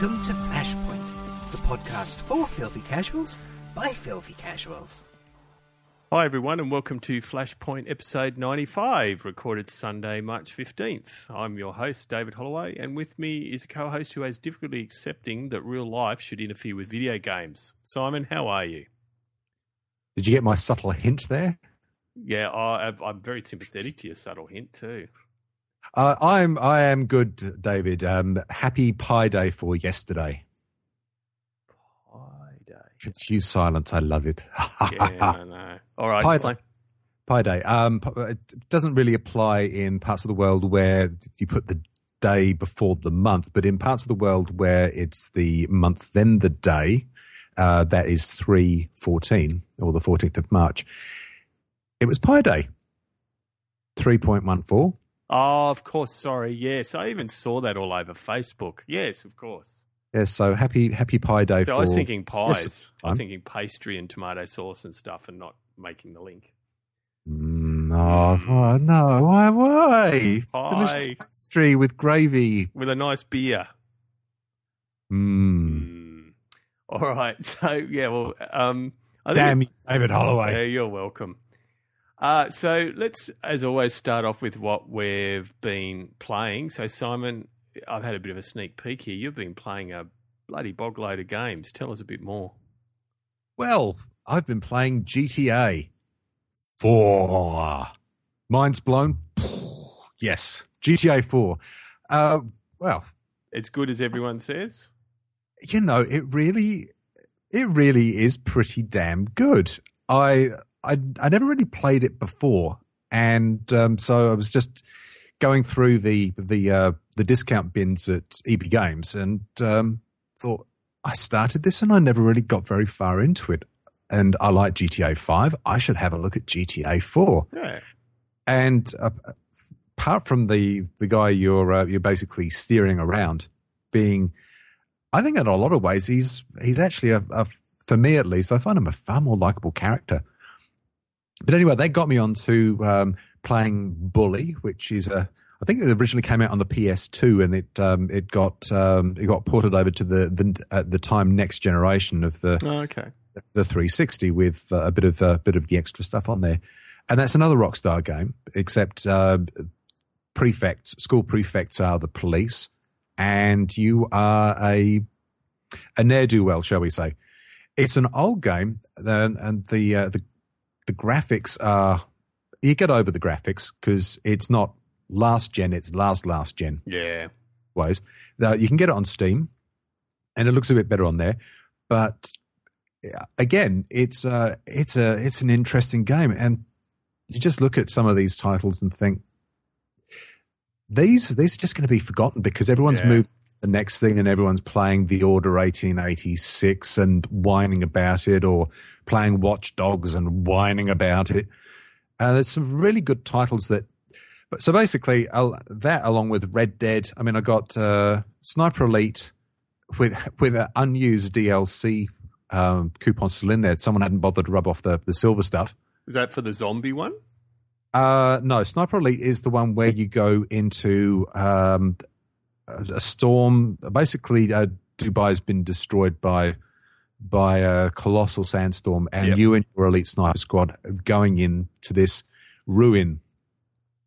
Welcome to Flashpoint, the podcast for filthy casuals by filthy casuals. Hi, everyone, and welcome to Flashpoint episode 95, recorded Sunday, March 15th. I'm your host, David Holloway, and with me is a co host who has difficulty accepting that real life should interfere with video games. Simon, how are you? Did you get my subtle hint there? Yeah, I, I'm very sympathetic to your subtle hint, too. Uh, I'm I am good, David. Um, happy Pi Day for yesterday. Pi Day. Confused silence. I love it. yeah, I know. All right, Pi, explain. Pi Day. Um, it doesn't really apply in parts of the world where you put the day before the month, but in parts of the world where it's the month then the day, uh, that is three fourteen or the fourteenth of March. It was Pi Day. Three point one four. Oh, of course. Sorry. Yes, I even saw that all over Facebook. Yes, of course. Yes. So happy Happy Pie Day. So for, I was thinking pies. I was thinking pastry and tomato sauce and stuff, and not making the link. Mm, oh, oh, no! Why? Why? Pie. Delicious pastry with gravy. with a nice beer. Mm. Mm. All right. So yeah. Well. Um. I Damn you, David Holloway. Yeah, you're welcome. Uh, so let's, as always, start off with what we've been playing. So Simon, I've had a bit of a sneak peek here. You've been playing a bloody bog load of games. Tell us a bit more. Well, I've been playing GTA 4. Mind's blown. Yes, GTA 4. Uh, well, It's good as everyone says. you know, it really, it really is pretty damn good. I, I, I never really played it before, and um, so I was just going through the the uh, the discount bins at EB Games, and um, thought I started this, and I never really got very far into it. And I like GTA Five. I should have a look at GTA Four. Yeah. And uh, apart from the the guy you're uh, you're basically steering around, being, I think in a lot of ways he's he's actually a, a for me at least I find him a far more likable character. But anyway, they got me onto um, playing Bully, which is a I think it originally came out on the PS2 and it um, it got um, it got ported over to the the at the time next generation of the Oh, okay. the 360 with uh, a bit of a bit of the extra stuff on there, and that's another Rockstar game. Except uh, prefects, school prefects are the police, and you are a a ne'er do well, shall we say? It's an old game, and, and the uh, the the graphics are you get over the graphics because it's not last gen; it's last last gen Yeah. ways. Now, you can get it on Steam, and it looks a bit better on there. But again, it's uh, it's a it's an interesting game, and you just look at some of these titles and think these these are just going to be forgotten because everyone's Yeah. moved the next thing, and everyone's playing the Order 1886 and whining about it, or playing Watch Dogs and whining about it. Uh, there's some really good titles that but so basically, uh, that along with Red Dead. I mean, I got uh, Sniper Elite with with an unused DLC um, coupon still in there. Someone hadn't bothered to rub off the the silver stuff. Is that for the zombie one? Uh, no, Sniper Elite is the one where you go into um, a, storm. Basically, uh, Dubai's been destroyed by by a colossal sandstorm, and Yep. you and your elite sniper squad are going into this ruin.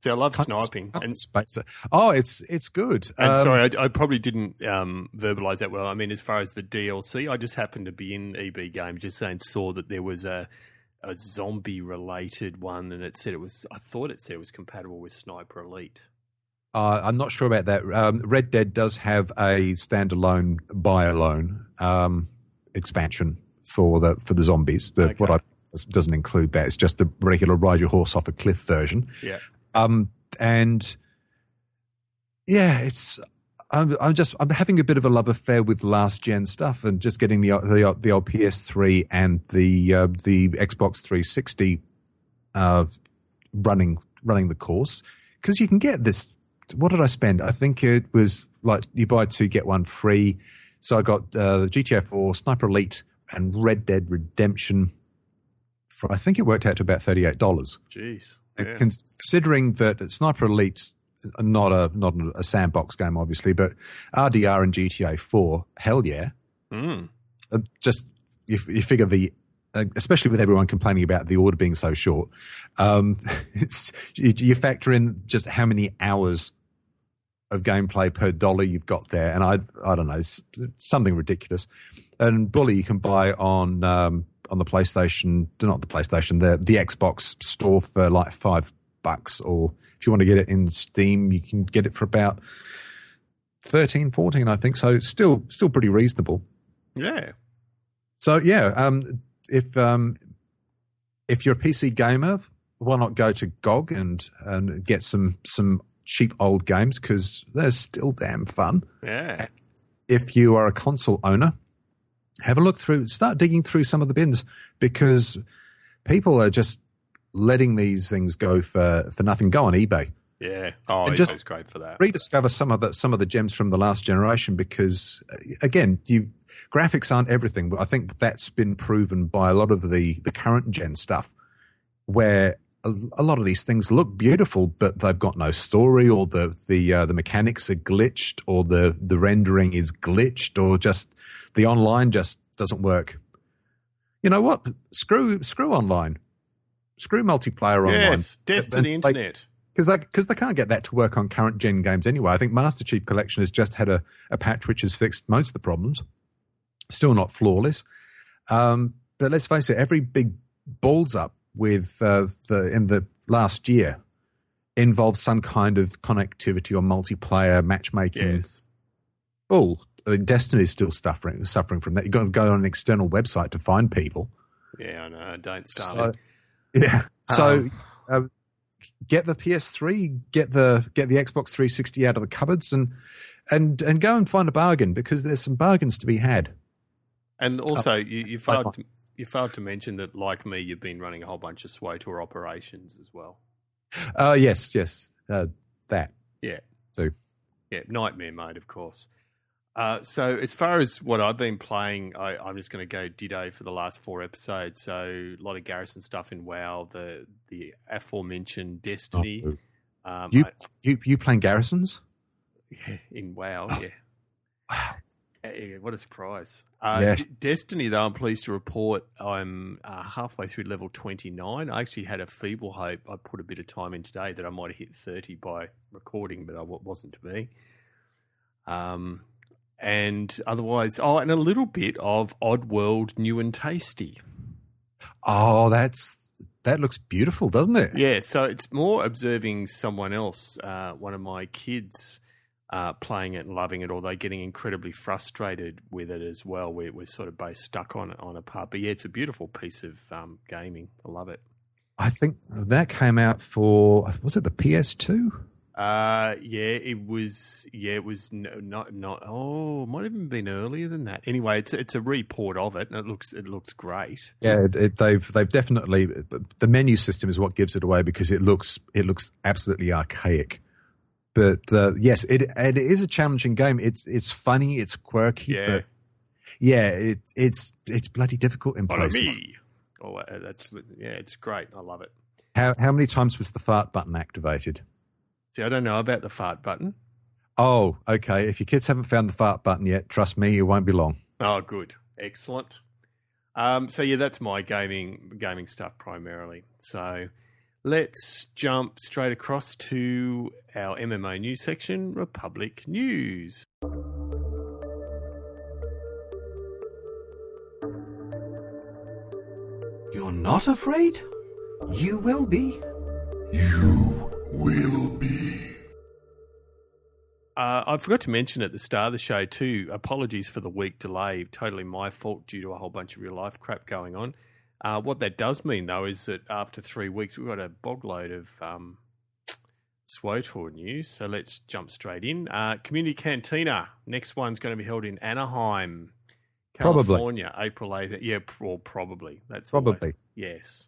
See, I love sniping. And, space. Oh, it's it's good. and Um, sorry, I, I probably didn't um, verbalize that well. I mean, as far as the DLC, I just happened to be in EB Games, just saying, saw that there was a a zombie related one, and it said it was. I thought it said it was compatible with Sniper Elite. Uh, I'm not sure about that. Um, Red Dead does have a standalone buy alone um, expansion for the for the zombies. The, Okay. What I doesn't include that. It's just the regular ride your horse off a cliff version. Yeah. Um, and yeah, it's I'm, I'm just I'm having a bit of a love affair with last gen stuff and just getting the the, the old PS3 and the uh, the Xbox 360 uh, running running the course because you can get this. What did I spend? I think it was like you buy two get one free. So I got uh, GTA 4, Sniper Elite, and Red Dead Redemption. For I think it worked out to about thirty eight dollars. Jeez. Yeah. Considering that Sniper Elite not a not a sandbox game, obviously, but RDR and GTA Four, hell yeah. Mm. Uh, just you, you figure the uh, especially with everyone complaining about the order being so short, um, it's, you, you factor in just how many hours of gameplay per dollar you've got there, and I I don't know something ridiculous. And Bully you can buy on um, on the PlayStation, not the PlayStation, the the Xbox store for like five bucks, or if you want to get it in Steam, you can get it for about 13, 14, I think. So still still pretty reasonable. Yeah. So yeah, um, if um, if you're a PC gamer, why not go to GOG and and get some some cheap old games because they're still damn fun. Yeah. If you are a console owner, have a look through, start digging through some of the bins because people are just letting these things go for, for nothing. Go on eBay. Yeah. Oh, And just great for that. Rediscover some of the some of the gems from the last generation because uh, again, you graphics aren't everything, but I think that's been proven by a lot of the the current gen stuff where a, a lot of these things look beautiful, but they've got no story, or the the uh, the mechanics are glitched, or the the rendering is glitched, or just the online just doesn't work. You know what? Screw screw online. Screw multiplayer online. Yes. Death to the internet. because they, cause they can't get that to work on current gen games anyway. I think Master Chief Collection has just had a, a patch which has fixed most of the problems. Still not flawless. Um, but let's face it, every big balls up with uh, the in the last year involved some kind of connectivity or multiplayer matchmaking Yes. bull. I mean, Destiny is still suffering suffering from that. You've got to go on an external website to find people. Yeah, I know. Don't So, start. yeah. So Um, uh, get the PS3, get the get the Xbox 360 out of the cupboards, and and and go and find a bargain because there's some bargains to be had. And also, you, you uh, failed to, you failed to mention that, like me, you've been running a whole bunch of SWTOR operations as well. Uh, yes, yes, uh, that. Yeah. So Yeah, nightmare mode, of course. Uh, so as far as what I've been playing, I, I'm just going to go ditto for the last four episodes. So a lot of Garrison stuff in WoW, the the aforementioned Destiny. Um, you I- you you playing Garrisons? yeah, in WoW, yeah. Wow. Uh, what a surprise. Uh. D- Destiny, though, I'm pleased to report I'm uh, halfway through level 29. I actually had a feeble hope. I put a bit of time in today that I might have hit 30 by recording, but I wasn't to be. Um, and otherwise, oh, and a little bit of Oddworld New and Tasty. Oh, that's that looks beautiful, doesn't it? Yeah, so it's more observing someone else, uh, one of my kids, uh, playing it and loving it, although getting incredibly frustrated with it as well. We're, we're sort of both stuck on on a part. But yeah, it's a beautiful piece of um, gaming. I love it. I think that came out for was it the PS2? Uh, yeah, it was. Yeah, it was no, not not. Oh, it might have even been earlier than that. Anyway, it's it's a report of it, and it looks it looks great. Yeah, it, they've they've definitely the menu system is what gives it away because it looks it looks absolutely archaic. But uh, yes, it it is a challenging game. It's it's funny, it's quirky, Yeah, but yeah, it, it's it's bloody difficult in follow places. me. Oh, uh, that's yeah, it's great. I love it. How how many times was the fart button activated? See, I don't know about the fart button. Oh, okay. If your kids haven't found the fart button yet, trust me, it won't be long. Oh, good, excellent. Um, so yeah, that's my gaming gaming stuff primarily. So let's jump straight across to our MMO news section, Republic News. You're not afraid? You will be. You will be. Uh, I forgot to mention at the start of the show too. Apologies for the week delay. Totally my fault due to a whole bunch of real life crap going on. Uh, what that does mean though is that after three weeks we've got a bogload of um, SWTOR news. So let's jump straight in. Uh, Community Cantina. Next one's going to be held in Anaheim, Probably. California, April 8th. Yeah, well, probably. That's always- Probably. Yes.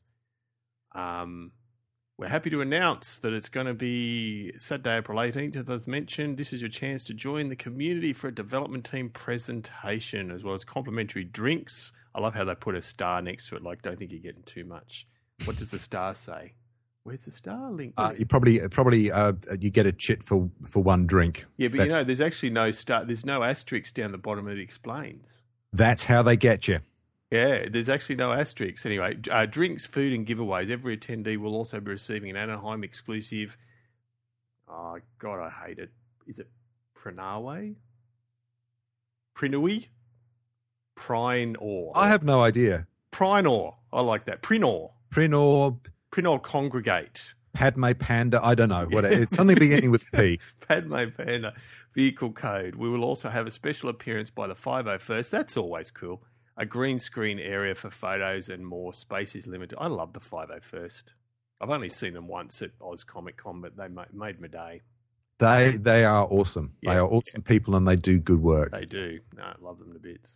Um, we're happy to announce that it's going to be Saturday, April 18th, as mentioned. This is your chance to join the community for a development team presentation, as well as complimentary drinks. I love how they put a star next to it, like, don't think you're getting too much. What does the star say? Where's the star link? Uh, you probably probably uh, you get a chit for for one drink. yeah, but that's- you know, there's actually no star. There's no asterisk down the bottom. It explains. That's how they get you. Yeah, there's actually no asterisks. Anyway, uh, drinks, food, and giveaways. Every attendee will also be receiving an Anaheim exclusive. Oh, God, I hate it. Is it Pranawe? Prinui? Prine or? I have no idea. Prinor. I like that. Prinor. Prinor, Prinor congregate. Padme Panda. I don't know. What it's something beginning with P. Padme Panda vehicle code. We will also have a special appearance by the 501st. That's always cool. A green screen area for photos and more. Space is limited. I love the 501st. I've only seen them once at Oz Comic Con, but they made my day. They they are awesome. they are awesome people and they do good work. They do. No, I love them to bits.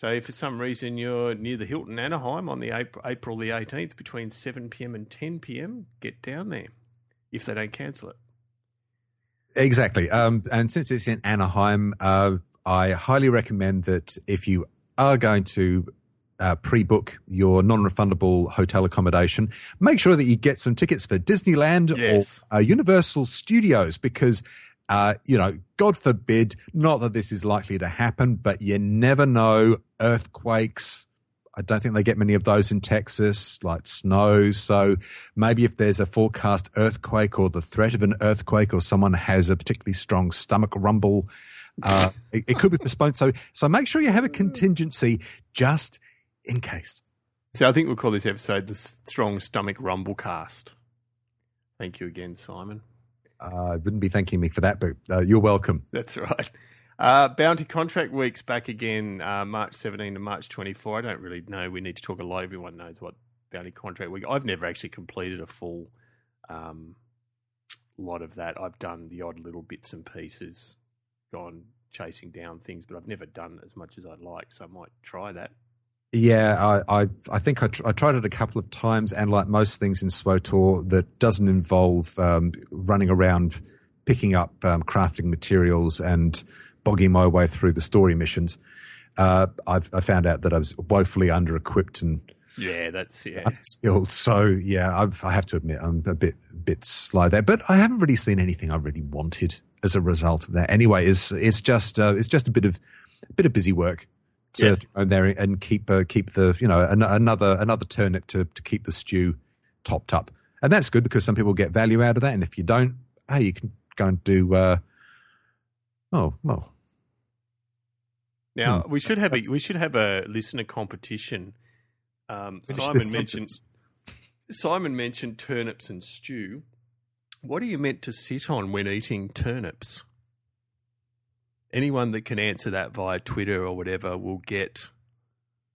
So if for some reason you're near the Hilton Anaheim on the April, April the 18th between 7 p.m. and 10 p.m., get down there if they don't cancel it. Exactly. Um, and since it's in Anaheim, uh, I highly recommend that if you are going to uh, pre-book your non-refundable hotel accommodation, make sure that you get some tickets for Disneyland Yes. or uh, Universal Studios because, uh, you know, God forbid, not that this is likely to happen, but you never know. Earthquakes. I don't think they get many of those in Texas, like snow. So maybe if there's a forecast earthquake or the threat of an earthquake or someone has a particularly strong stomach rumble, uh, it, it could be postponed. So, so make sure you have a contingency just in case. So I think we'll call this episode the Strong Stomach Rumble Cast. Thank you again, Simon. Uh, wouldn't be thanking me for that, but uh, you're welcome. That's right. Uh, bounty contract weeks back again, uh, March 17 to March 24. I don't really know. We need to talk a lot. Everyone knows what bounty contract week. I've never actually completed a full um, lot of that. I've done the odd little bits and pieces, gone chasing down things, but I've never done as much as I'd like. So I might try that. Yeah, I, I, I think I, tr- I tried it a couple of times, and like most things in SWTOR, that doesn't involve um, running around picking up um, crafting materials and bogging my way through the story missions. Uh, I've I found out that I was woefully under equipped and Yeah, that's yeah. skilled. So yeah, I've, I have to admit I'm a bit bit slow there, but I haven't really seen anything I really wanted as a result of that. Anyway, it's it's just uh, it's just a bit of a bit of busy work to Yeah. go there and keep uh, keep the you know an, another another turnip to to keep the stew topped up, and that's good because some people get value out of that, and if you don't, hey, you can go and do. Uh, oh well, Now Hmm. we should have a we should have a listener competition. Um, Simon mentioned. Simon mentioned turnips and stew. What are you meant to sit on when eating turnips? Anyone that can answer that via Twitter or whatever will get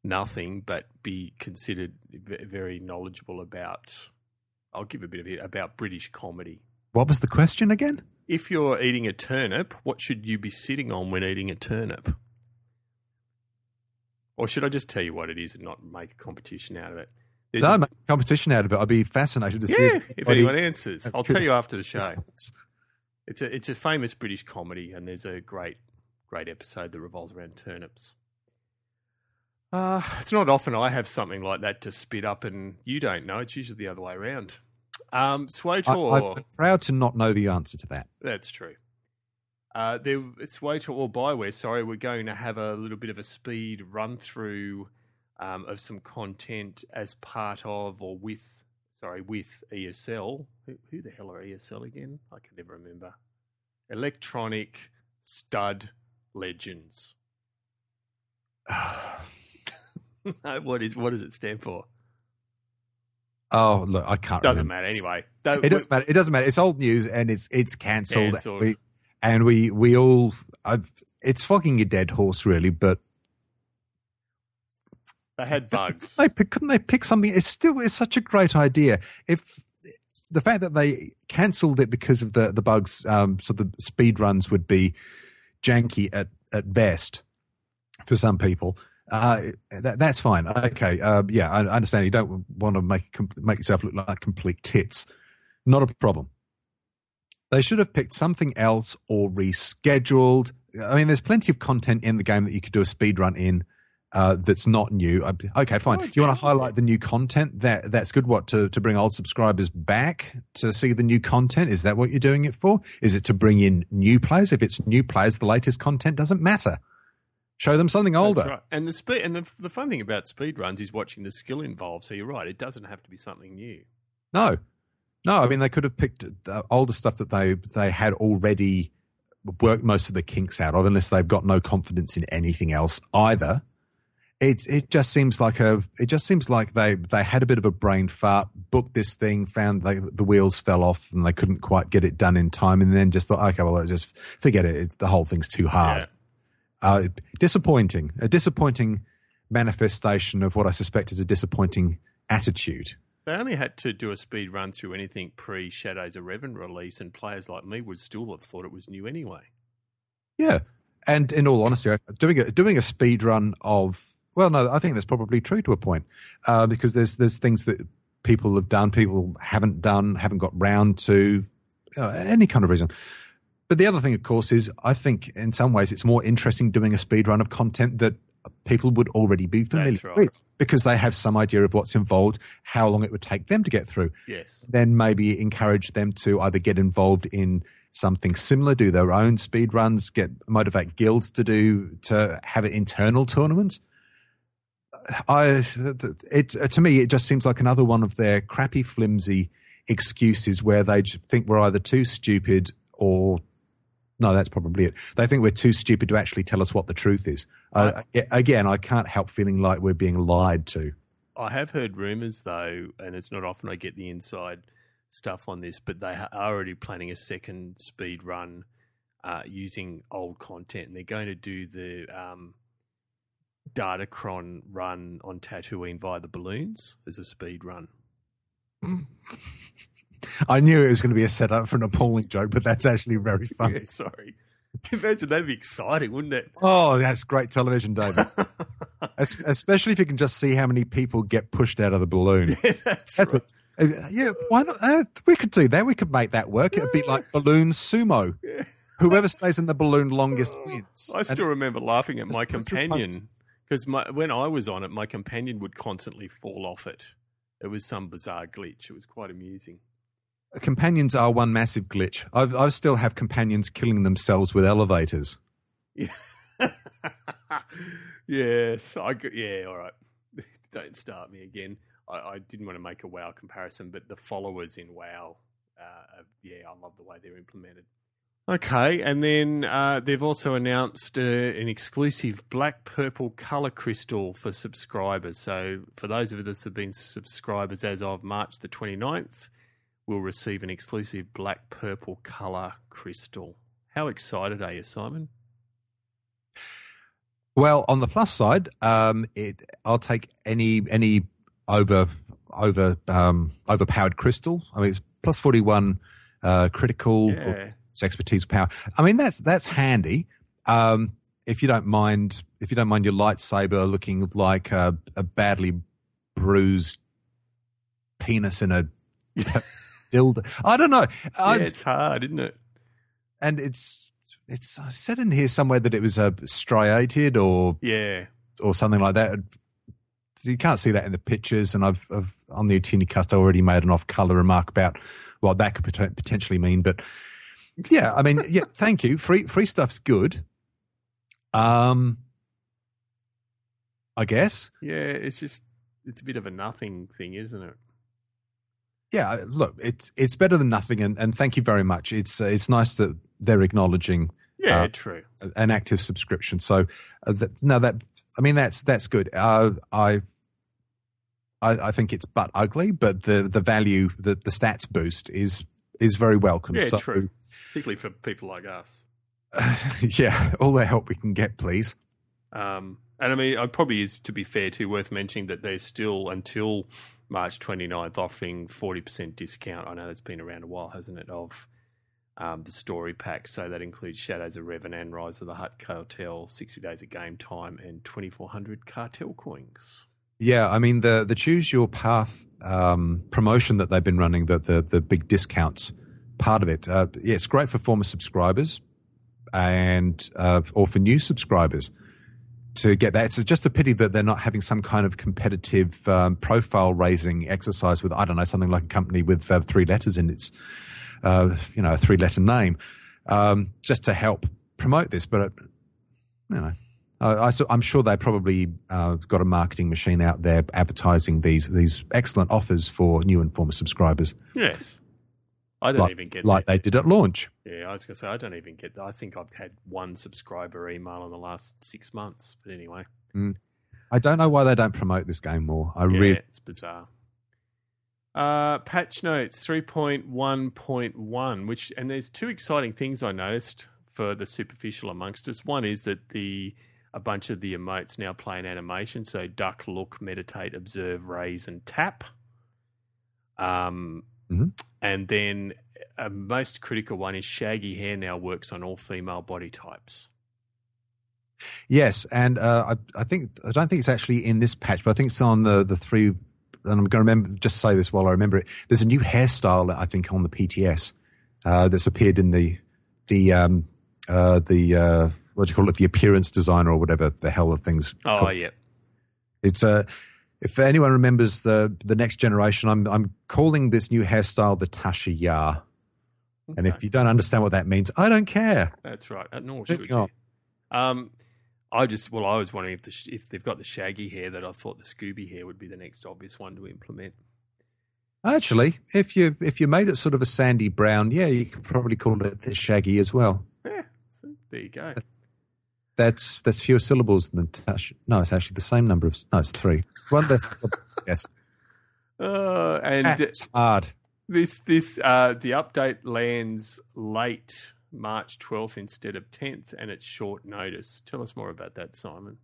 nothing, but be considered very knowledgeable about. I'll give a bit of it about British comedy. What was the question again? If you're eating a turnip, what should you be sitting on when eating a turnip? Or should I just tell you what it is and not make a competition out of it? There's No, a- make a competition out of it. I'd be fascinated to see yeah, if anyone answers, I'll tell you after the show. It's a it's a famous British comedy, and there's a great great episode that revolves around turnips. Uh, it's not often I have something like that to spit up, and you don't know. It's usually the other way around. Um, I, SWTOR, I'm proud to not know the answer to that. that's true. Uh, there, SWTOR or Bioware, sorry, we're going to have a little bit of a speed run through um, of some content as part of or with, sorry, with ESL. Who, who the hell are ESL again? I can never remember. Electronic Stud Legends. what is what does it stand for? Oh, look, I can't. Doesn't remember. matter anyway. Though- It doesn't matter. It doesn't matter. It's old news and it's it's cancelled. Cancelled. We, and we we all I've, it's fucking a dead horse, really. But They had bugs. they couldn't they pick something? It's still it's such a great idea. If the fact that they cancelled it because of the the bugs, um, so the speed runs would be janky at at best for some people. Uh, that, that's fine. Okay. Uh, yeah, I, I understand. You don't want to make make yourself look like complete tits. Not a problem. They should have picked something else or rescheduled. I mean, there's plenty of content in the game that you could do a speed run in. uh, that's not new. Uh, Okay, fine. Oh, you want to highlight the new content? That that's good. What to to bring old subscribers back to see the new content? Is that what you're doing it for? Is it to bring in new players? If it's new players, the latest content doesn't matter. Show them something older. Right. And the speed and the the fun thing about speed runs is watching the skill involved. So you're right; it doesn't have to be something new. No, no. I mean, they could have picked uh, older stuff that they they had already worked most of the kinks out of, unless they've got no confidence in anything else either. It it just seems like a it just seems like they they had a bit of a brain fart, booked this thing, found they, the wheels fell off, and they couldn't quite get it done in time, and then just thought, okay, well, let's just forget it. It's, the whole thing's too hard. Yeah. Uh, disappointing, a disappointing manifestation of what I suspect is a disappointing attitude. They only had to do a speed run through anything pre Shadows of Revan release, and players like me would still have thought it was new anyway. Yeah, and in all honesty, doing a doing a speed run of well, no, I think that's probably true to a point uh, because there's there's things that people have done, people haven't done, haven't got round to, uh, any kind of reason. But the other thing, of course, is I think in some ways it's more interesting doing a speed run of content that people would already be familiar right. with because they have some idea of what's involved, how long it would take them to get through Yes. then maybe encourage them to either get involved in something similar, do their own speed runs, get motivate guilds to do to have an internal tournament. I it uh, to me it just seems like another one of their crappy flimsy excuses where they think we're either too stupid or no, that's probably it. They think we're too stupid to actually tell us what the truth is. Uh, again, I can't help feeling like we're being lied to. I have heard rumours though, and it's not often I get the inside stuff on this, but they are already planning a second speed run uh, using old content, and they're going to do the um, Datacron run on Tatooine via the balloons as a speed run. I knew it was going to be a setup for an appalling joke, but that's actually very funny. Yeah, sorry. Imagine that'd be exciting, wouldn't it? Oh, that's great television, David. Es- Especially if you can just see how many people get pushed out of the balloon. that's, That's right. a, yeah. Why not? Uh, we could do that. We could make that work. It'd be like balloon sumo. Whoever stays in the balloon longest wins. I And- still remember laughing at my Just push your companion because when I was on it, my companion would constantly fall off it. It was some bizarre glitch. It was quite amusing. Companions are one massive glitch. I've, I still have companions killing themselves with elevators. yes, I yeah, all right. Don't start me again. I, I didn't want to make a WoW comparison, but the followers in WoW, uh, yeah, I love the way they're implemented. Okay, and then uh, they've also announced uh, an exclusive black purple color crystal for subscribers. So, for those of us that have been subscribers as of March the 29th, will receive an exclusive black purple color crystal. How excited are you, Simon? Well, on the plus side, um, it, I'll take any any over over um, overpowered crystal. I mean, it's plus forty one uh, critical. Yeah. It's expertise power. I mean, that's that's handy. Um, if you don't mind, if you don't mind your lightsaber looking like a, a badly bruised penis in a I don't know. Yeah, it's hard, isn't it? and it's it's I said in here somewhere that it was a striated or Yeah. or something like that. You can't see that in the pictures, and I've, I've on the Ootinicast I already made an off-color remark about what that could pot- potentially mean. But yeah, I mean, yeah, thank you. Free free stuff's good. Um, I guess. Yeah, it's just it's a bit of a nothing thing, isn't it? Yeah, look, it's it's better than nothing, and, and thank you very much. It's uh, it's nice that they're acknowledging Yeah, Uh, true. an active subscription. So uh, that, no, that I mean that's that's good. Uh, I, I I think it's but ugly, but the the value the the stats boost is is very welcome. Yeah, so, true. Particularly for people like us. yeah, all the help we can get, please. Um, and I mean, it probably is, to be fair, too, worth mentioning that they're still, until March 29th, offering 40% discount. I know that's been around a while, hasn't it, of um, the story pack. So that includes Shadows of Revenant, Rise of the Hutt Cartel, 60 days of game time, and 2,400 cartel coins. Yeah, I mean the the choose your path um, promotion that they've been running, the the the big discounts part of it. Uh, yeah, it's great for former subscribers and uh, or for new subscribers. To get that. It's just a pity that they're not having some kind of competitive um, profile raising exercise with I don't know something like a company with uh, three letters in its uh, you know a three letter name, um, just to help promote this. But you know. I, am sure they probably uh, got a marketing machine out there advertising these these excellent offers for new and former subscribers. Yes, I don't like, even get like that. they did at launch. Yeah, I was going to say I don't even get that. I think I've had one subscriber email in the last six months. But anyway, mm. I don't know why they don't promote this game more. I yeah, really, it's bizarre. Uh, patch notes 3.1.1, which and there's two exciting things I noticed for the superficial amongst us. One is that the a bunch of the emotes now play an animation. So duck, look, meditate, observe, raise, and tap. Um, mm-hmm. and then a most critical one is shaggy hair now works on all female body types. Yes, and uh, I, I, think I don't think it's actually in this patch, but I think it's on the the three. And I'm going to remember just say this while I remember it. There's a new hairstyle I think on the PTS uh, that's appeared in the the um, uh, the uh, what do you call it? The appearance designer or whatever the hell of things. Oh, called. yeah. It's a. If anyone remembers the the next generation, I'm I'm calling this new hairstyle the Tasha Yar. Okay. And if you don't understand what that means, I don't care. That's right. Uh, nor should you. Um, I just well, I was wondering if the if they've got the shaggy hair that I thought the Scooby hair would be the next obvious one to implement. Actually, if you if you made it sort of a sandy brown, yeah, you could probably call it the shaggy as well. Yeah, there you go. That's that's fewer syllables than touch. No, it's actually the same number of. No, it's three. One less. yes. Uh, and it's hard. This this uh, the update lands late March twelfth instead of tenth, and it's short notice. Tell us more about that, Simon.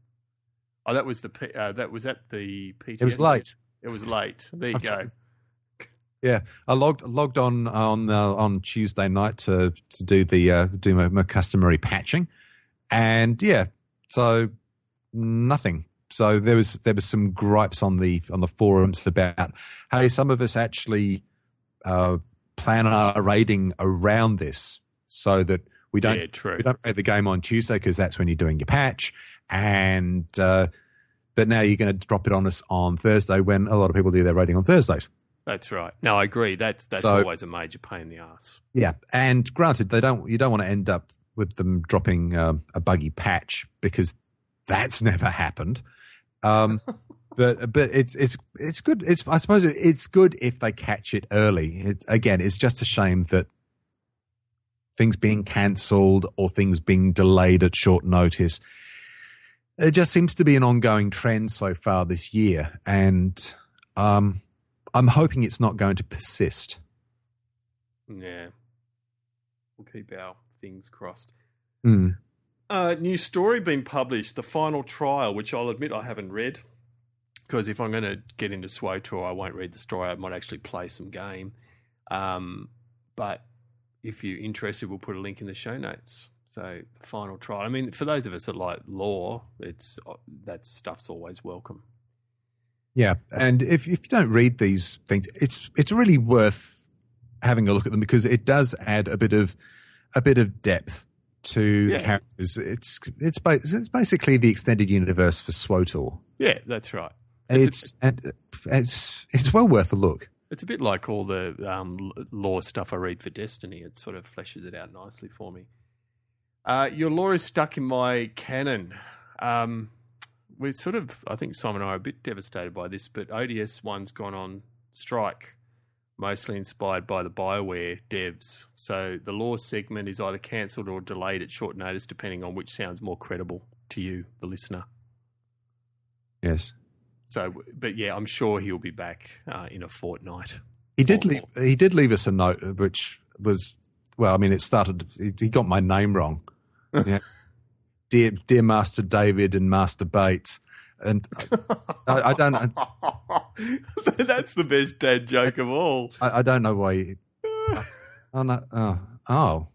Oh, that was the uh, that was at the PTS. It was late. It was late. There you go. Yeah, I logged logged on on uh, on Tuesday night to to do the uh, do my, my customary patching, and yeah, so nothing. So there was there was some gripes on the on the forums about hey, some of us actually uh, plan our raiding around this so that we don't yeah, we don't play the game on Tuesday because that's when you're doing your patch, and uh, but now you're going to drop it on us on Thursday when a lot of people do their raiding on Thursdays. That's right. No, I agree. That's that's so, always a major pain in the ass. Yeah, and granted, they don't. You don't want to end up with them dropping um, a buggy patch because that's never happened. Um, but but it's it's it's good. It's I suppose it's good if they catch it early. It, again, it's just a shame that things being cancelled or things being delayed at short notice. It just seems to be an ongoing trend so far this year, and um, I'm hoping it's not going to persist. Yeah, we'll keep our things crossed. Mm. Uh, new story being published, the final trial, which I'll admit I haven't read because if I'm going to get into SWTOR, I won't read the story. I might actually play some game. Um, but if you're interested, we'll put a link in the show notes. So, final trial. I mean, for those of us that like law, it's that stuff's always welcome. Yeah, and if if you don't read these things, it's it's really worth having a look at them because it does add a bit of a bit of depth to yeah. characters. It's it's it's basically the extended universe for SWTOR. Yeah, that's right. It's it's, it's it's well worth a look. It's a bit like all the um, lore stuff I read for Destiny. It sort of fleshes it out nicely for me. Uh, your lore is stuck in my canon. Um, we're sort of, I think Simon and I are a bit devastated by this, but ODS one's gone on strike mostly inspired by the BioWare devs. So the law segment is either cancelled or delayed at short notice, depending on which sounds more credible to you, the listener. Yes. So, but yeah, I'm sure he'll be back uh, in a fortnight. He did leave. He did leave us a note, which was well. I mean, it started. He got my name wrong. Yeah. dear, dear Master David and Master Bates and I, I don't. That's the best dad joke of all. I, I don't know why. You, oh no! Oh, oh,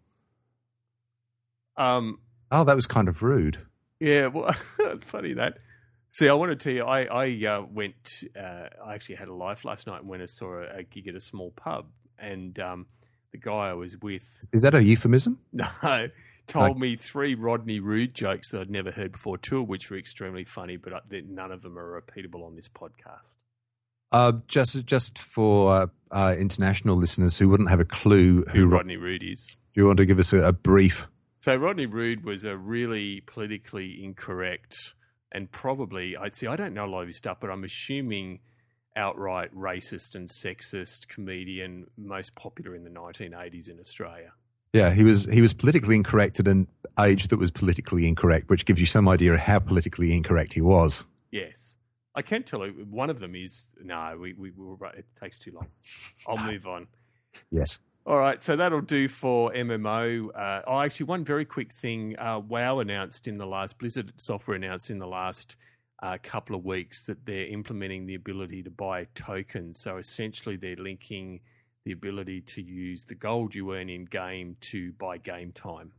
um, oh, that was kind of rude. Yeah, well, funny that. See, I want to tell you, I I uh, went. Uh, I actually had a life last night and went and saw a, a gig at a small pub, and um, the guy I was with. Is that a euphemism? No, told me three Rodney Rude jokes that I'd never heard before, two of which were extremely funny, but I- none of them are repeatable on this podcast. Uh, just just for uh, uh, international listeners who wouldn't have a clue who, Who Rodney Rude is. do you want to give us a, a brief? So Rodney Rude was a really politically incorrect and probably I see I don't know a lot of his stuff, but I'm assuming outright racist and sexist comedian most popular in the 1980s in Australia. Yeah, he was he was politically incorrect at an age that was politically incorrect, which gives you some idea of how politically incorrect he was. Yes. I can tell you one of them is no, we, we, it takes too long. I'll move on. Yes. All right, so that'll do for MMO. Uh, oh, actually, one very quick thing. Uh, WoW announced in the last, Blizzard software announced in the last uh, couple of weeks that they're implementing the ability to buy tokens. So essentially, they're linking the ability to use the gold you earn in game to buy game time.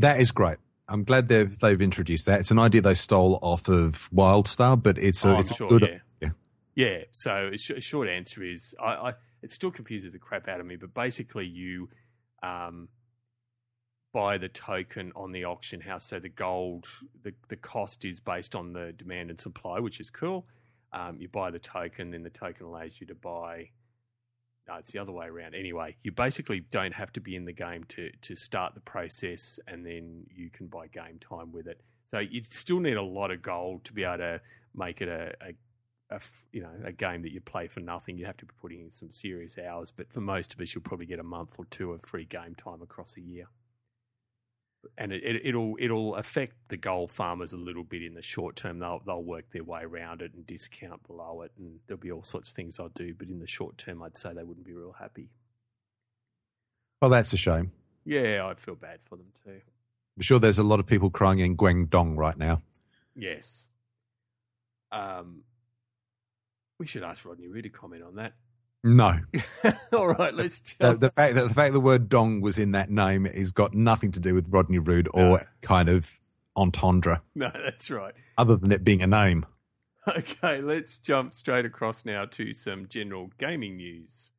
That is great. I'm glad they've they've introduced that. It's an idea they stole off of WildStar, but it's a, Oh, it's a good. yeah. yeah. Yeah. So a, sh- a short answer is I, I it still confuses the crap out of me, but basically you um, buy the token on the auction house. So the gold, the the cost is based on the demand and supply, which is cool. Um, you buy the token, then the token allows you to buy. No, it's the other way around. Anyway, you basically don't have to be in the game to to start the process, and then you can buy game time with it. So you still need a lot of gold to be able to make it a, a a you know a game that you play for nothing. You have to be putting in some serious hours, but for most of us, you'll probably get a month or two of free game time across a year. And it, it, it'll it'll affect the gold farmers a little bit in the short term. They'll they'll work their way around it and discount below it, and there'll be all sorts of things they'll do. But in the short term, I'd say they wouldn't be real happy. Well, that's a shame. Yeah, I feel bad for them too. I'm sure there's a lot of people crying in Guangdong right now. Yes. Um, we should ask Rodney Rude to comment on that. No, all right, let's the, jump. the fact that the fact the word "dong" was in that name has got nothing to do with Rodney Rude or No. kind of entendre, no, that's right. other than it being a name. Okay, let's jump straight across now to some general gaming news.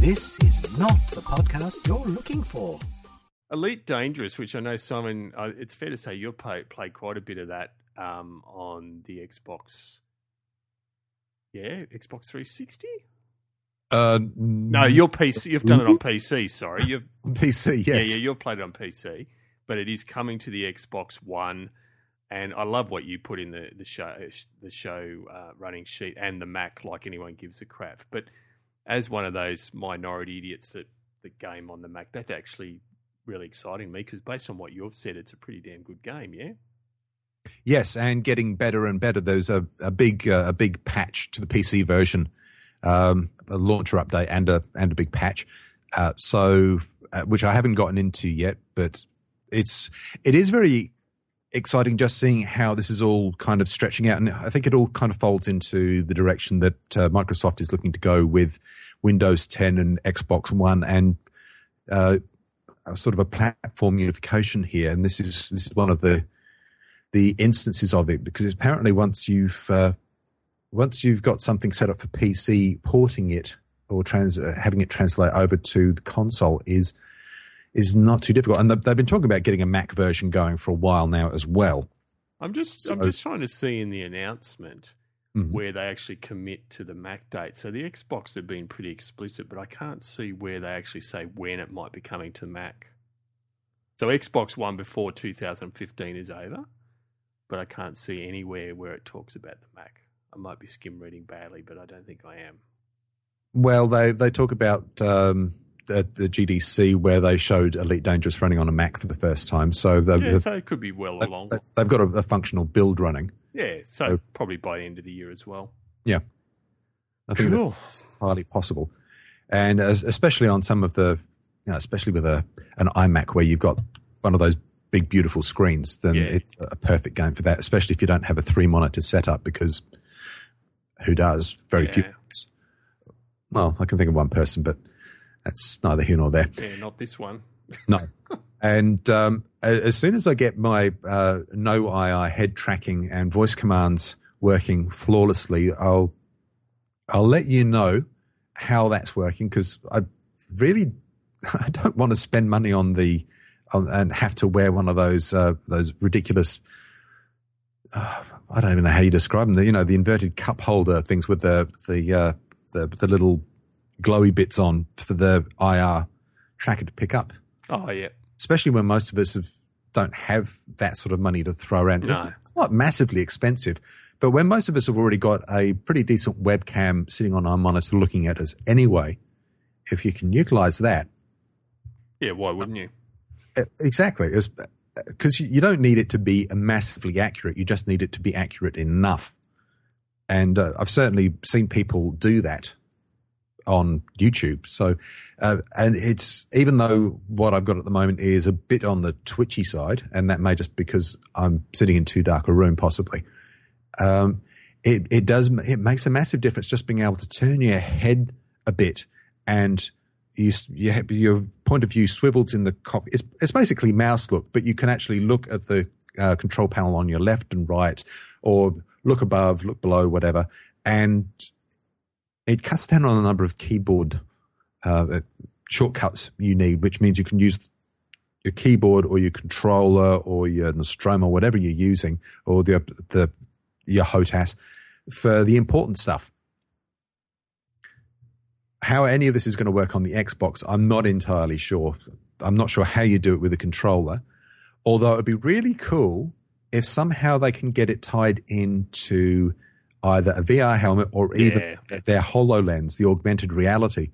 This is not the podcast you're looking for. Elite Dangerous, which I know Simon, uh, it's fair to say you've play, played quite a bit of that um, on the Xbox. Yeah, Xbox 360. Uh, No, your PC. You've done it on PC. Sorry, you've PC. Yes. yeah, yeah, you've played it on PC, but it is coming to the Xbox One. And I love what you put in the the show the show uh, running sheet and the Mac, like anyone gives a crap. But as one of those minority idiots that the game on the Mac, that's actually really exciting me because based on what you've said, it's a pretty damn good game. Yeah. Yes, and getting better and better. There's a, a big uh, a big patch to the PC version, um, a launcher update and a and a big patch. Uh, so, uh, which I haven't gotten into yet, but it's it is very exciting just seeing how this is all kind of stretching out, and I think it all kind of folds into the direction that uh, Microsoft is looking to go with Windows 10 and Xbox One, and uh, sort of a platform unification here. And this is this is one of the the instances of it because apparently once you've uh, once you've got something set up for PC, porting it or trans uh, having it translate over to the console is is not too difficult. And they've, been talking about getting a Mac version going for a while now as well. I'm just I'm just trying to see in the announcement Mhm. where they actually commit to the Mac date. So the Xbox have been pretty explicit, but I can't see where they actually say when it might be coming to Mac. So Xbox One before 2015 is over, but I can't see anywhere where it talks about the Mac. I might be skim reading badly, but I don't think I am. Well, they they talk about um, at the GDC where they showed Elite Dangerous running on a Mac for the first time. So they've, Yeah, so it could be well along. they've got a, a functional build running. Yeah, so So- probably by the end of the year as well. Yeah, I think Cool. that's entirely possible, and as, especially on some of the, you know, especially with a an iMac where you've got one of those big beautiful screens, then Yeah. it's a perfect game for that. Especially if you don't have a three monitor setup, because who does? Very few. Yeah. Well, I can think of one person, but that's neither here nor there. Yeah, not this one. No. And um, as soon as I get my uh, no II head tracking and voice commands working flawlessly, I'll I'll let you know, how that's working because I really I don't want to spend money on the and have to wear one of those uh, those ridiculous. Uh, I don't even know how you describe them. The, you know, the inverted cup holder things with the the uh, the, the little glowy bits on for the IR tracker to pick up. Oh yeah, especially when most of us have, don't have that sort of money to throw around. No. It's, it's not massively expensive, but when most of us have already got a pretty decent webcam sitting on our monitor looking at us anyway, if you can utilize that, yeah. Why wouldn't you? Exactly. Because you don't need it to be massively accurate. You just need it to be accurate enough. And uh, I've certainly seen people do that on YouTube. So, uh, and it's even though what I've got at the moment is a bit on the twitchy side, and that may just because I'm sitting in too dark a room, possibly. Um, it it does it makes a massive difference just being able to turn your head a bit and you, you have your point of view swivels in the cockpit. It's, it's basically mouse look, but you can actually look at the uh, control panel on your left and right, or look above, look below, whatever, and it cuts down on the number of keyboard uh, shortcuts you need, which means you can use your keyboard or your controller or your Nostromo, whatever you're using, or the the your HOTAS for the important stuff how any of this is going to work on the Xbox, I'm not entirely sure. I'm not sure how you do it with a controller. Although it would be really cool if somehow they can get it tied into either a VR helmet or even Yeah. their HoloLens, the augmented reality.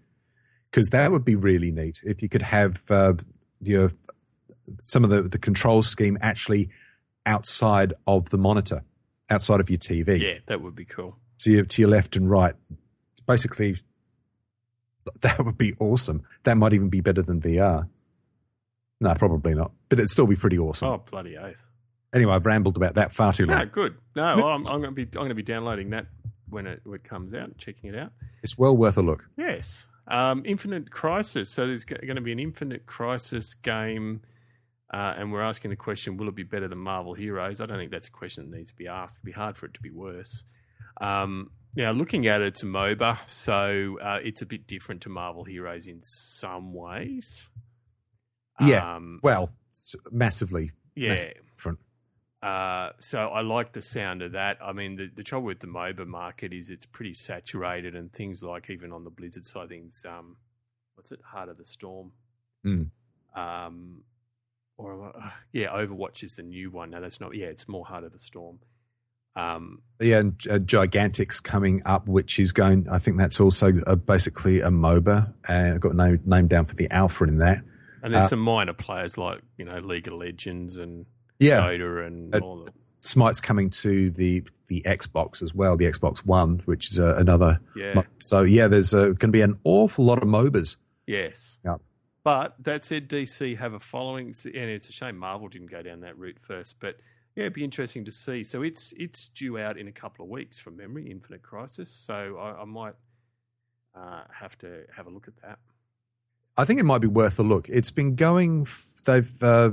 Because that would be really neat if you could have uh, your some of the, the control scheme actually outside of the monitor, outside of your TV Yeah, that would be cool. to your, to your left and right. Basically, that would be awesome. That might even be better than VR. No, probably not, but it'd still be pretty awesome. Oh bloody oath! Anyway, I've rambled about that far too long. No, good. No, well, I'm, I'm going to be I'm going to be downloading that when it, when it comes out checking it out. It's well worth a look. Yes. Um, Infinite Crisis. So there's going to be an Infinite Crisis game, uh, and we're asking the question: Will it be better than Marvel Heroes? I don't think that's a question that needs to be asked. It'd be hard for it to be worse. Um, now, looking at it, it's a MOBA, so uh, it's a bit different to Marvel Heroes in some ways. Yeah. Um, Well, massively yeah. massively different. Uh, so I like the sound of that. I mean, the, the trouble with the MOBA market is it's pretty saturated, and things like even on the Blizzard side, things um, what's it, Heart of the Storm, Mm. um, or uh, yeah, Overwatch is the new one. Now that's not. Yeah, it's more Heart of the Storm. Um, Yeah, and uh, Gigantic's coming up, which is going. I think that's also uh, basically a MOBA, and I've got name named down for the alpha in that. and there's Uh, some minor players like you know League of Legends and Yeah, Dota and Uh, all the Smite's coming to the the Xbox as well, the Xbox One, which is uh, another. yeah. mo- So yeah, there's uh, going to be an awful lot of MOBAs. Yes. Yeah. But that said, DC have a following, and it's a shame Marvel didn't go down that route first. But yeah, it'd be interesting to see. So it's it's due out in a couple of weeks from memory, Infinite Crisis. So I, I might uh, have to have a look at that. I think it might be worth a look. It's been going. They've uh,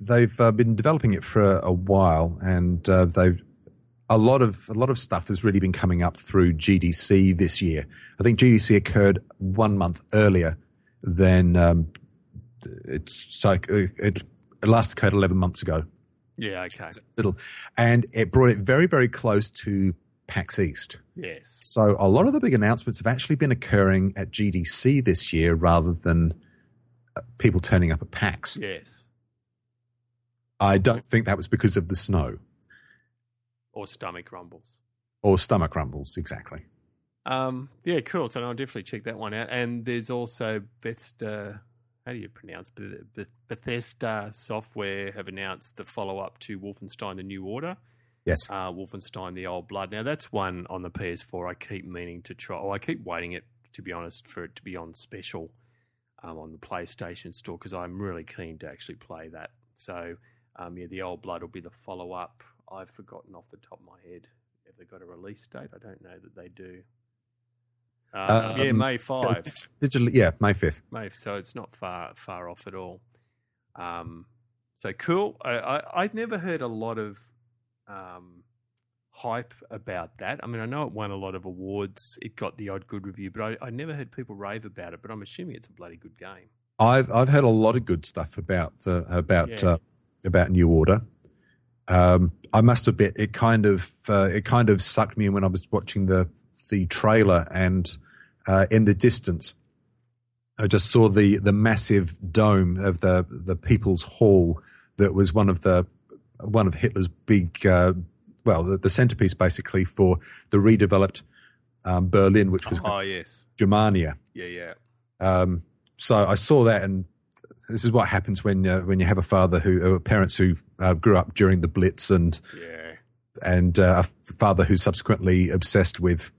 they've uh, been developing it for a, a while, and uh, they've a lot of a lot of stuff has really been coming up through GDC this year. I think GDC occurred one month earlier than um, it's like it, it last occurred eleven months ago. Yeah. Okay. Little, and it brought it very very close to PAX East. Yes. So a lot of the big announcements have actually been occurring at GDC this year rather than uh, people turning up at PAX. Yes. I don't think that was because of the snow Or stomach rumbles. or stomach rumbles, exactly. Um, yeah, cool. So I'll definitely check that one out. And there's also Bethesda. How do you pronounce Beth- Beth- Bethesda Software have announced the follow up to Wolfenstein: The New Order. Yes. uh, Wolfenstein: The Old Blood. Now that's one on the PS4. I keep meaning to try. Oh, I keep waiting it to be honest for it to be on special um, on the PlayStation Store because I'm really keen to actually play that. So um, yeah, The Old Blood will be the follow up. I've forgotten off the top of my head. if they got a release date? I don't know that they do. Uh, yeah, Um, May five. Digitally, yeah, May 5th. May, so it's not far far off at all. Um, so cool. I, I I'd never heard a lot of um, hype about that. I mean, I know it won a lot of awards. It got the odd good review, but I, I never heard people rave about it. But I'm assuming it's a bloody good game. I've I've heard a lot of good stuff about the about Yeah. uh, about New Order. Um, I must admit, it kind of uh, it kind of sucked me in when I was watching the the trailer and uh, in the distance, I just saw the the massive dome of the the People's Hall that was one of the one of Hitler's big uh, well the, the centerpiece basically for the redeveloped um, Berlin, which was Oh yes, Germania. yeah, yeah. Um, so I saw that, and this is what happens when uh, when you have a father who, uh, parents who uh, grew up during the Blitz, and Yeah. and uh, a father who's subsequently obsessed with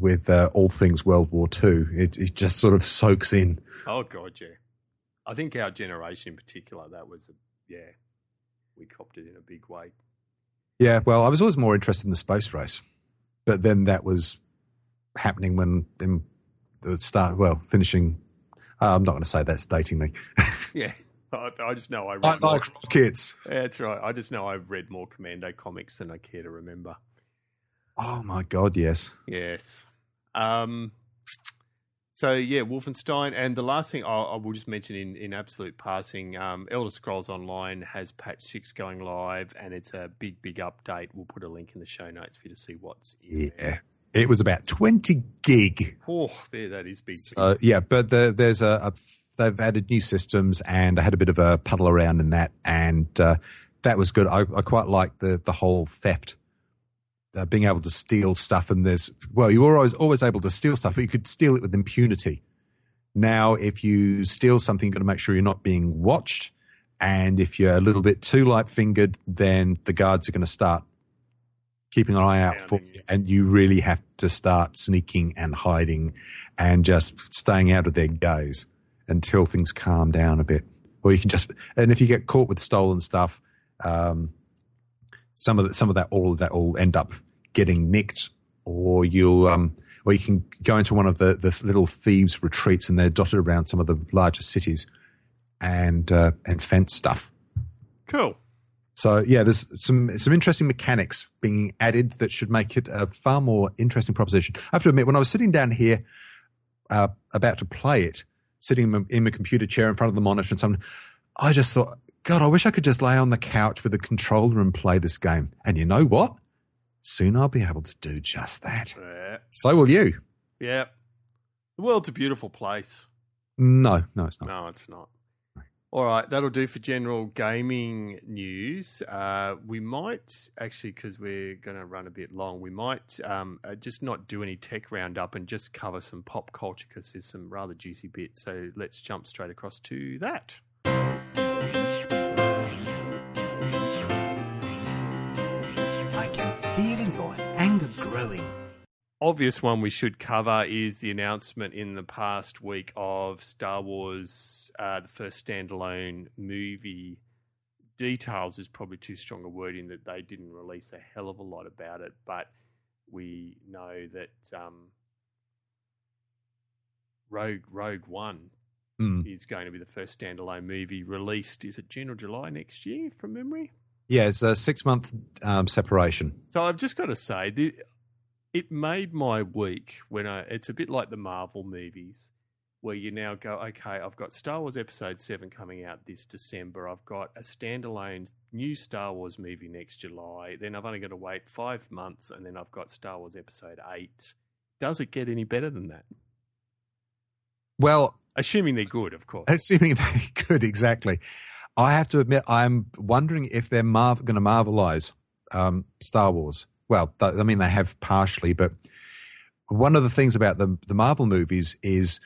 with uh, all things World War Two. It, it just sort of soaks in. Oh god, yeah. I think our generation in particular, that was a yeah, we copped it in a big way. Yeah, well, I was always more interested in the space race, but then that was happening when in the start. Well, finishing. Uh, I'm not going to say that's dating me. Yeah, I, I just know I read. I more- like rockets. Yeah, that's right. I just know I've read more Commando comics than I care to remember. Oh my god, yes. Yes. Um. So yeah, Wolfenstein, and the last thing I'll, I will just mention in, in absolute passing, um, Elder Scrolls Online has patch six going live, and it's a big big update. We'll put a link in the show notes for you to see what's in. Yeah, it was about 20 gig. Oh, there that is big. Uh, yeah, but the, there's a, a they've added new systems, and I had a bit of a puddle around in that, and uh, that was good. I, I quite like the the whole theft, uh, being able to steal stuff. And there's well, you were always always able to steal stuff, but you could steal it with impunity. Now, if you steal something, you've got to make sure you're not being watched. And if you're a little bit too light fingered, then the guards are going to start keeping an eye out for you. And you really have to start sneaking and hiding and just staying out of their gaze until things calm down a bit. Or you can just, and if you get caught with stolen stuff, um, some of the, some of that, all of that will end up getting nicked, or you'll, um, or you can go into one of the, the little thieves' retreats, and they're dotted around some of the larger cities, and uh, and fence stuff. Cool. So yeah, there's some some interesting mechanics being added that should make it a far more interesting proposition. I have to admit, when I was sitting down here uh, about to play it, sitting in my, in my computer chair in front of the monitor and something, I just thought, God, I wish I could just lay on the couch with a controller and play this game. And you know what? Soon I'll be able to do just that. Yeah. So will you. Yeah. The world's a beautiful place. No, no, it's not. No, it's not. All right, that'll do for general gaming news. Uh, we might actually, because we're going to run a bit long, we might um, uh, just not do any tech roundup and just cover some pop culture because there's some rather juicy bits. So let's jump straight across to that. Anger growing. obvious one we should cover is the announcement in the past week of Star Wars, uh, the first standalone movie. Details is probably too strong a word in that they didn't release a hell of a lot about it, but we know that um, Rogue Rogue One Hmm. is going to be the first standalone movie released. Is it June or July next year, from memory? Yeah, it's a six month um, separation. So I've just got to say, the, it made my week when I. It's a bit like the Marvel movies, where you now go, okay, I've got Star Wars Episode Seven coming out this December. I've got a standalone new Star Wars movie next July. Then I've only got to wait five months, and then I've got Star Wars Episode Eight. Does it get any better than that? Well, Assuming they're good, of course. Assuming they're good, exactly. I have to admit, I'm wondering if they're mar- going to marvelize um, Star Wars. Well, I mean, they have partially, but one of the things about the, the Marvel movies is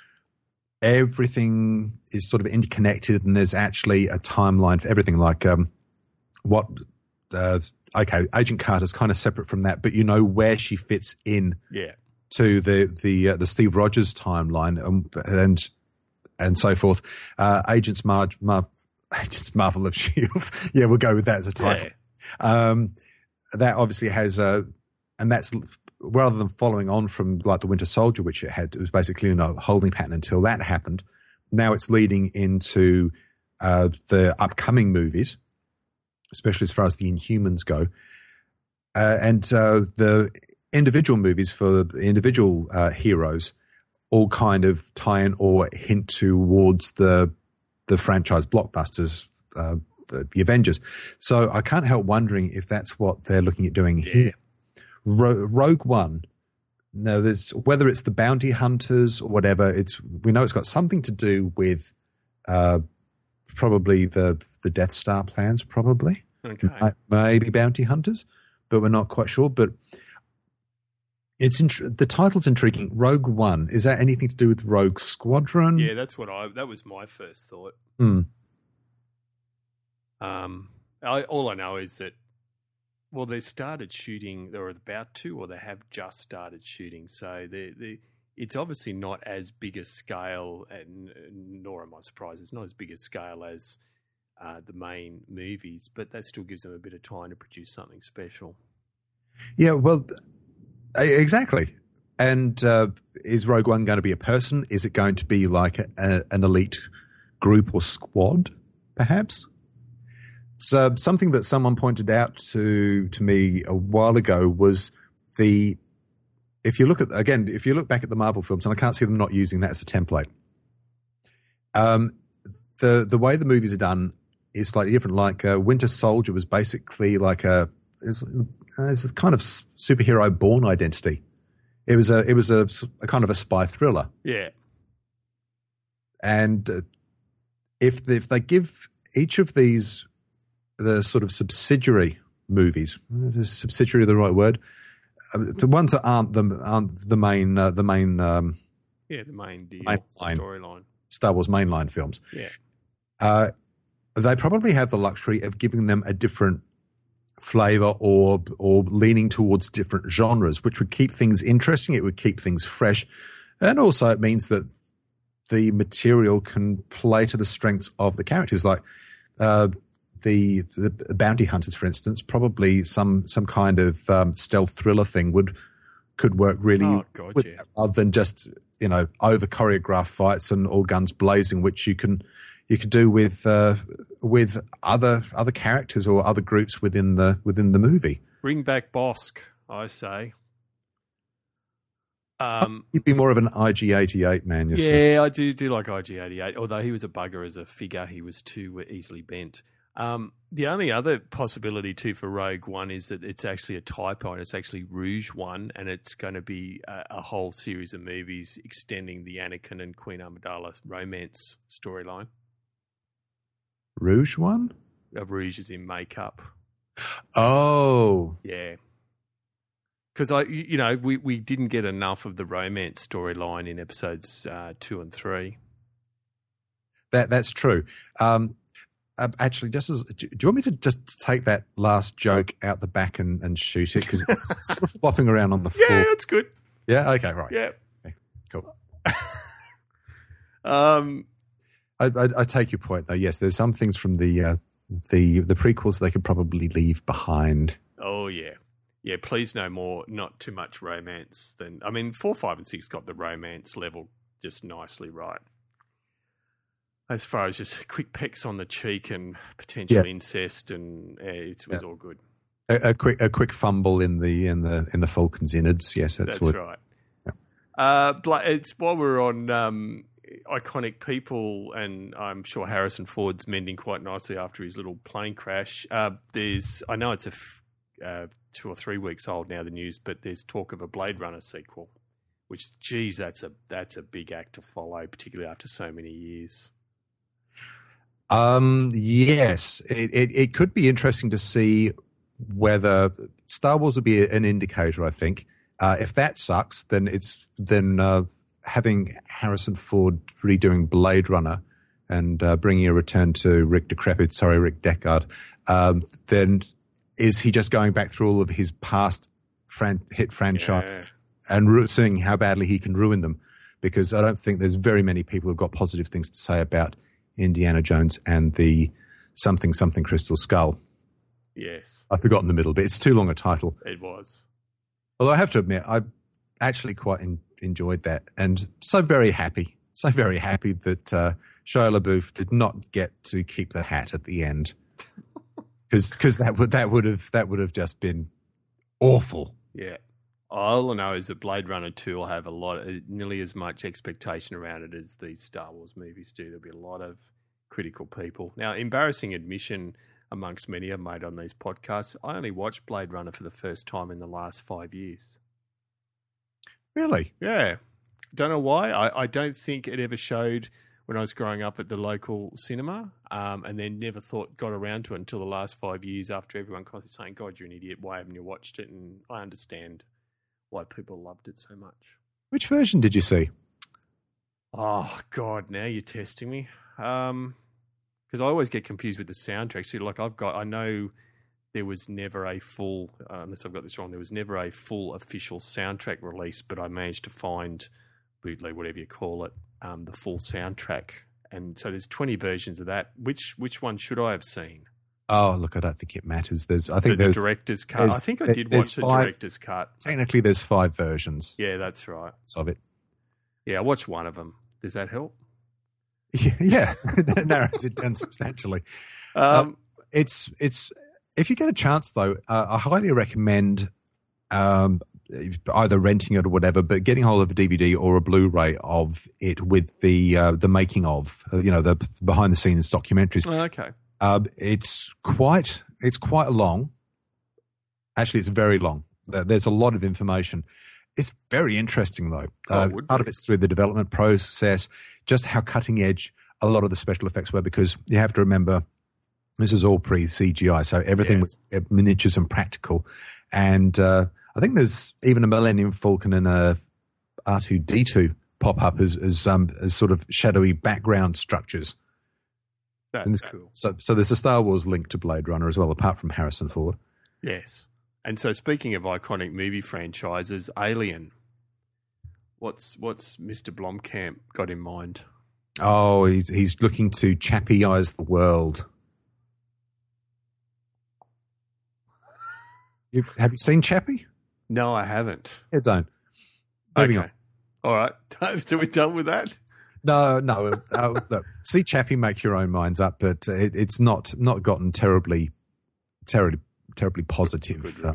everything is sort of interconnected and there's actually a timeline for everything. Like um, what, uh, okay, Agent Carter's kind of separate from that, but you know where she fits in Yeah. to the the uh, the Steve Rogers timeline and and and so forth. Uh, Agents Mar- Mar- Agents Marvel of Shields. yeah, we'll go with that as a title. Yeah. Um, that obviously has a, and that's rather than following on from like the Winter Soldier, which it had, it was basically in a holding pattern until that happened. Now it's leading into uh, the upcoming movies, especially as far as the Inhumans go. uh, and uh, the individual movies for the individual uh, heroes all kind of tie in or hint towards the the franchise blockbusters, uh, the, the, Avengers. So I can't help wondering if that's what they're looking at doing Yeah. here. Ro- Rogue One. No, there's whether it's the bounty hunters or whatever. It's we know it's got something to do with uh, probably the the Death Star plans, probably Okay. Maybe bounty hunters, but we're not quite sure. But it's int- the title's intriguing. Rogue One is that anything to do with Rogue Squadron? Yeah, that's what I. That was my first thought. Hmm. Um, I, all I know is that, well, they started shooting. They're about to, or they have just started shooting. So they, they, it's obviously not as big a scale, and nor am I surprised. It's not as big a scale as uh, the main movies, but that still gives them a bit of time to produce something special. Yeah, well, exactly. And uh, is Rogue One going to be a person? Is it going to be like a, a, an elite group or squad, perhaps? So something that someone pointed out to to me a while ago was the if you look at again if you look back at the Marvel films, and I can't see them not using that as a template. Um, the the way the movies are done is slightly different. Like uh, Winter Soldier was basically like a is it's this kind of superhero Bourne Identity. It was a it was a, a kind of a spy thriller, Yeah, and uh, if if they give each of these the sort of subsidiary movies, is subsidiary the right word? Uh, the ones that aren't the aren't the main uh, the main um, yeah, the main deal Main storyline. Star Wars mainline films. Yeah. Uh, they probably have the luxury of giving them a different flavor or or leaning towards different genres, which would keep things interesting. It would keep things fresh, and also it means that the material can play to the strengths of the characters. Like uh, the the bounty hunters, for instance, probably some some kind of um, stealth thriller thing would could work really Oh, God, with, yeah. rather than just you know over choreographed fights and all guns blazing, which you can you could do with uh, with other other characters or other groups within the within the movie. Bring back Bossk, I say. Um, You'd be more of an IG88 man yourself. Yeah, I do do like IG88. Although he was a bugger as a figure, he was too easily bent. Um, the only other possibility too for Rogue One is that it's actually a typo and it's actually Rouge One, and it's going to be a, a whole series of movies extending the Anakin and Queen Amidala romance storyline. Rouge one? Of Rouge is in makeup. Oh, Yeah. Because I, you you know, we, we didn't get enough of the romance storyline in episodes uh, two and three. that that's true. Um, uh, actually, just as do you want me to just take that last joke out the back and, and shoot it because it's sort of flopping around on the floor. Yeah, that's good. Yeah. Okay. Right. Yeah. Cool. Um, I, I, I take your point, though. Yes, there's some things from the uh, the the prequels they could probably leave behind. oh yeah, yeah. Please no more. Not too much romance. Than I mean, four, five, and six got the romance level just nicely right. As far as just quick pecks on the cheek and potential Yeah. incest, and uh, it was all good. A, a quick a quick fumble in the in the in the Falcon's innards. Yes, that's, That's what. right. Uh, it's while we're on um, iconic people, and I'm sure Harrison Ford's mending quite nicely after his little plane crash. Uh, there's, I know it's a f- uh, two or three weeks old now, the news, but there's talk of a Blade Runner sequel. Which, geez, that's a that's a big act to follow, particularly after so many years. Um, yes, it, it it could be interesting to see whether Star Wars would be an indicator. I think uh, if that sucks, then it's then uh, having Harrison Ford redoing Blade Runner and uh, bringing a return to Rick Decrepit, sorry, Rick Deckard, um, then is he just going back through all of his past fran- hit franchises and ru- seeing how badly he can ruin them? Because I don't think there's very many people who've got positive things to say about Indiana Jones and the something something Crystal Skull. Yes, I've forgotten the middle bit. It's too long a title. it was. Although I have to admit, I actually quite en- enjoyed that, and so very happy, so very happy that uh, Shia LaBeouf did not get to keep the hat at the end, because that would that would have that would have just been awful. Yeah. All I know is that Blade Runner 2 will have a lot, uh, nearly as much expectation around it as the Star Wars movies do. There'll be a lot of critical people. Now, embarrassing admission amongst many I've made on these podcasts, I only watched Blade Runner for the first time in the last five years. Really? Yeah. Don't know why. I, I don't think it ever showed when I was growing up at the local cinema, um, and then never thought got around to it until the last five years after everyone constantly saying, "God, you're an idiot. Why haven't you watched it?" And I understand why people loved it so much. Which version did you see? Oh God, now you're testing me. Um, because I always get confused with the soundtrack. So, like, I've got, I know there was never a full, uh, unless I've got this wrong, there was never a full official soundtrack release, but I managed to find bootleg, whatever you call it, um, the full soundtrack. And so there's 20 versions of that. Which which one should I have seen? Oh, look, I don't think it matters. There's, I think the, there's the director's cut. I think I did watch the five- director's cut. technically there's five versions Yeah, that's right. of it. Yeah, I watched one of them. Does that help? Yeah, yeah. it narrows it down substantially. Um, It's it's if you get a chance though, uh, I highly recommend um, either renting it or whatever, but getting hold of a DVD or a Blu-ray of it with the uh, the making of, uh, you know, the behind the scenes documentaries. oh, okay. Um, it's quite it's quite long. Actually, it's very long. There's a lot of information. It's very interesting though. Oh, Uh, part be. of it's through the development process, just how cutting edge a lot of the special effects were. Because you have to remember, this is all pre CGI, so everything Yeah. was uh, miniatures and practical. And uh, I think there's even a Millennium Falcon and a R two D two pop up as as, um, as sort of shadowy background structures. And That's this- cool. So, so there's a Star Wars link to Blade Runner as well, apart from Harrison Ford. Yes. And so speaking of iconic movie franchises, Alien. What's what's Mr. Blomkamp got in mind? Oh, he's he's looking to chappyize the world. You, have you seen Chappie? No, I haven't. Yeah, don't. Moving okay. on. All right. So we're done with that? No, no. Uh, look, see Chappie, make your own minds up, but it, it's not not gotten terribly, terribly, terribly positive uh,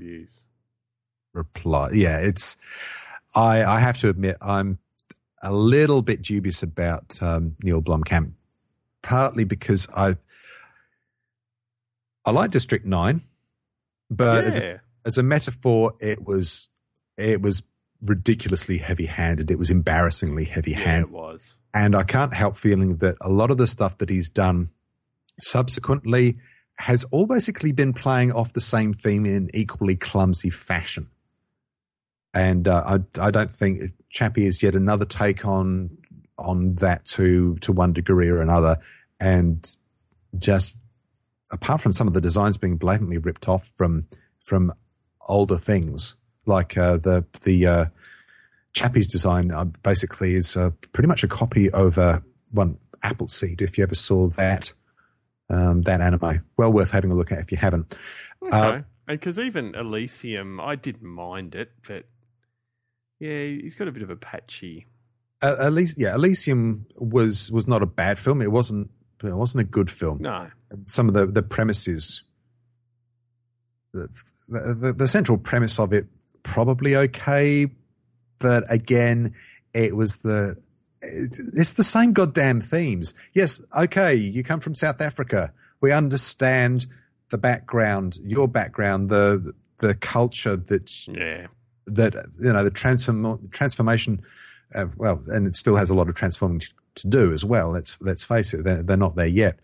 reply. Yeah, it's. I I have to admit I'm a little bit dubious about um, Neill Blomkamp, partly because I I like District Nine, but as, a, as a metaphor, it was it was ridiculously heavy-handed. It was embarrassingly heavy-handed, it was. and I can't help feeling that a lot of the stuff that he's done subsequently has all basically been playing off the same theme in equally clumsy fashion. And uh, I, I don't think Chappie is yet another take on on that to to one degree or another, and just apart from some of the designs being blatantly ripped off from from older things, like uh, the the uh, Chappie's design uh, basically is uh, pretty much a copy of uh, one Appleseed. If you ever saw that um, that anime, well worth having a look at if you haven't. Okay. Uh, because even Elysium, I didn't mind it, but yeah, he's got a bit of a patchy. Uh, at least, yeah, Elysium was was not a bad film. It wasn't. It wasn't a good film. No. Some of the the premises, the, the the central premise of it, probably okay, but again, it was the. It's the same goddamn themes. Yes, okay, you come from South Africa. We understand the background, your background, the the culture that Yeah. that you know the transform transformation. Uh, well, and it still has a lot of transforming to do as well. Let's let's face it, they're, they're not there yet.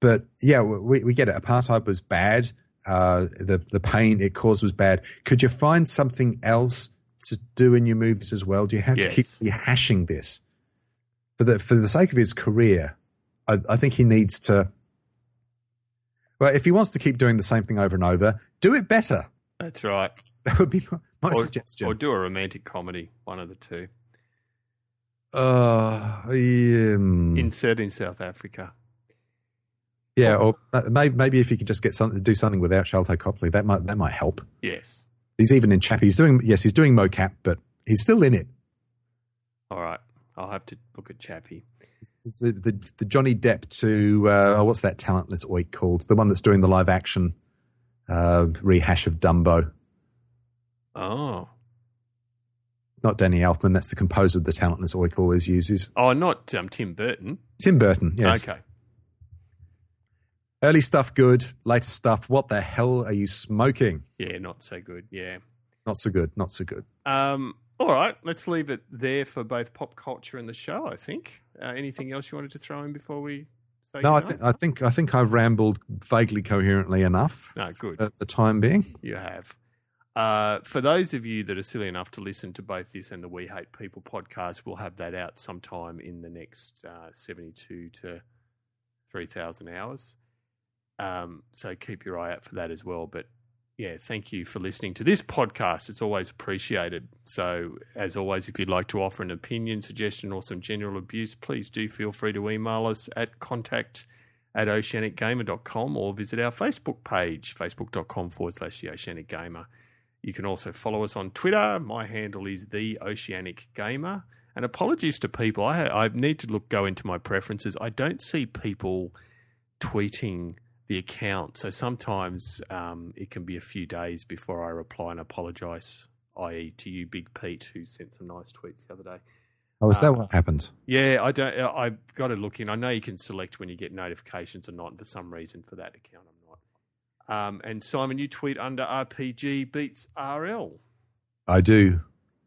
But yeah, we we get it. Apartheid was bad. Uh, the the pain it caused was bad. Could you find something else to do in your movies as well? Do you have Yes. to keep rehashing this for the for the sake of his career? I, I think he needs to. Well, if he wants to keep doing the same thing over and over, do it better. That's right. That would be my, my Or, suggestion. or do a romantic comedy, one of the two. Uh, yeah, mm, Insert in South Africa. Yeah, or maybe, maybe if you could just get something do something without Sharlto Copley, that might that might help. Yes. He's even in Chappie. He's doing yes, he's doing mocap, but he's still in it. All right. I'll have to look at Chappie. It's the the, the Johnny Depp to uh, oh, what's that talentless oik called? The one that's doing the live action uh, rehash of Dumbo. Oh. Not Danny Elfman. That's the composer the Talentless Oik always uses. Oh, not um, Tim Burton. Tim Burton. Yes. Okay. Early stuff good. Later stuff. What the hell are you smoking? Yeah, not so good. Yeah. Not so good. Not so good. Um, all right, let's leave it there for both pop culture and the show. I think. Uh, anything else you wanted to throw in before we? Say No, I think I think I think I've rambled vaguely coherently enough. No, good. At the time being. You have. Uh, for those of you that are silly enough to listen to both this and the We Hate People podcast, we'll have that out sometime in the next uh, 72 to 3,000 hours. Um, so keep your eye out for that as well. But yeah, thank you for listening to this podcast. It's always appreciated. So, as always, if you'd like to offer an opinion, suggestion, or some general abuse, please do feel free to email us at contact at oceanicgamer.com or visit our Facebook page, facebook.com forward slash the Oceanic Gamer. You can also follow us on Twitter. My handle is the Oceanic Gamer. And apologies to people. I, I need to look go into my preferences. I don't see people tweeting the account, so sometimes um, it can be a few days before I reply and apologise. I.e., to you, Big Pete, who sent some nice tweets the other day. Oh, is that Um, what happens? Yeah, I don't. uh, I've got to look in. I know you can select when you get notifications or not. And for some reason, for that account, I'm not. Um, and Simon, you tweet under RPG beats RL. I do.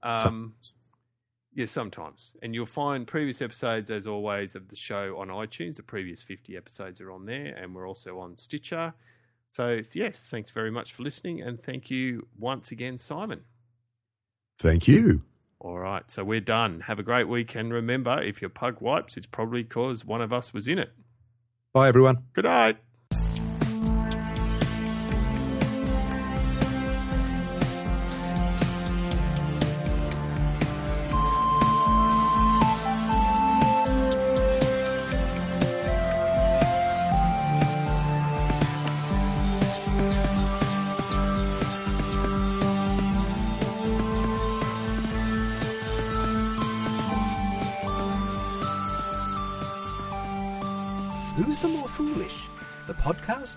Um, yeah, sometimes. And you'll find previous episodes, as always, of the show on iTunes. The previous 50 episodes are on there, and we're also on Stitcher. So, yes, thanks very much for listening. And thank you once again, Simon. Thank you. All right, so we're done. Have a great week. And remember, if your pug wipes, it's probably because one of us was in it. Bye, everyone. Good night.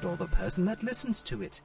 Or the person that listens to it?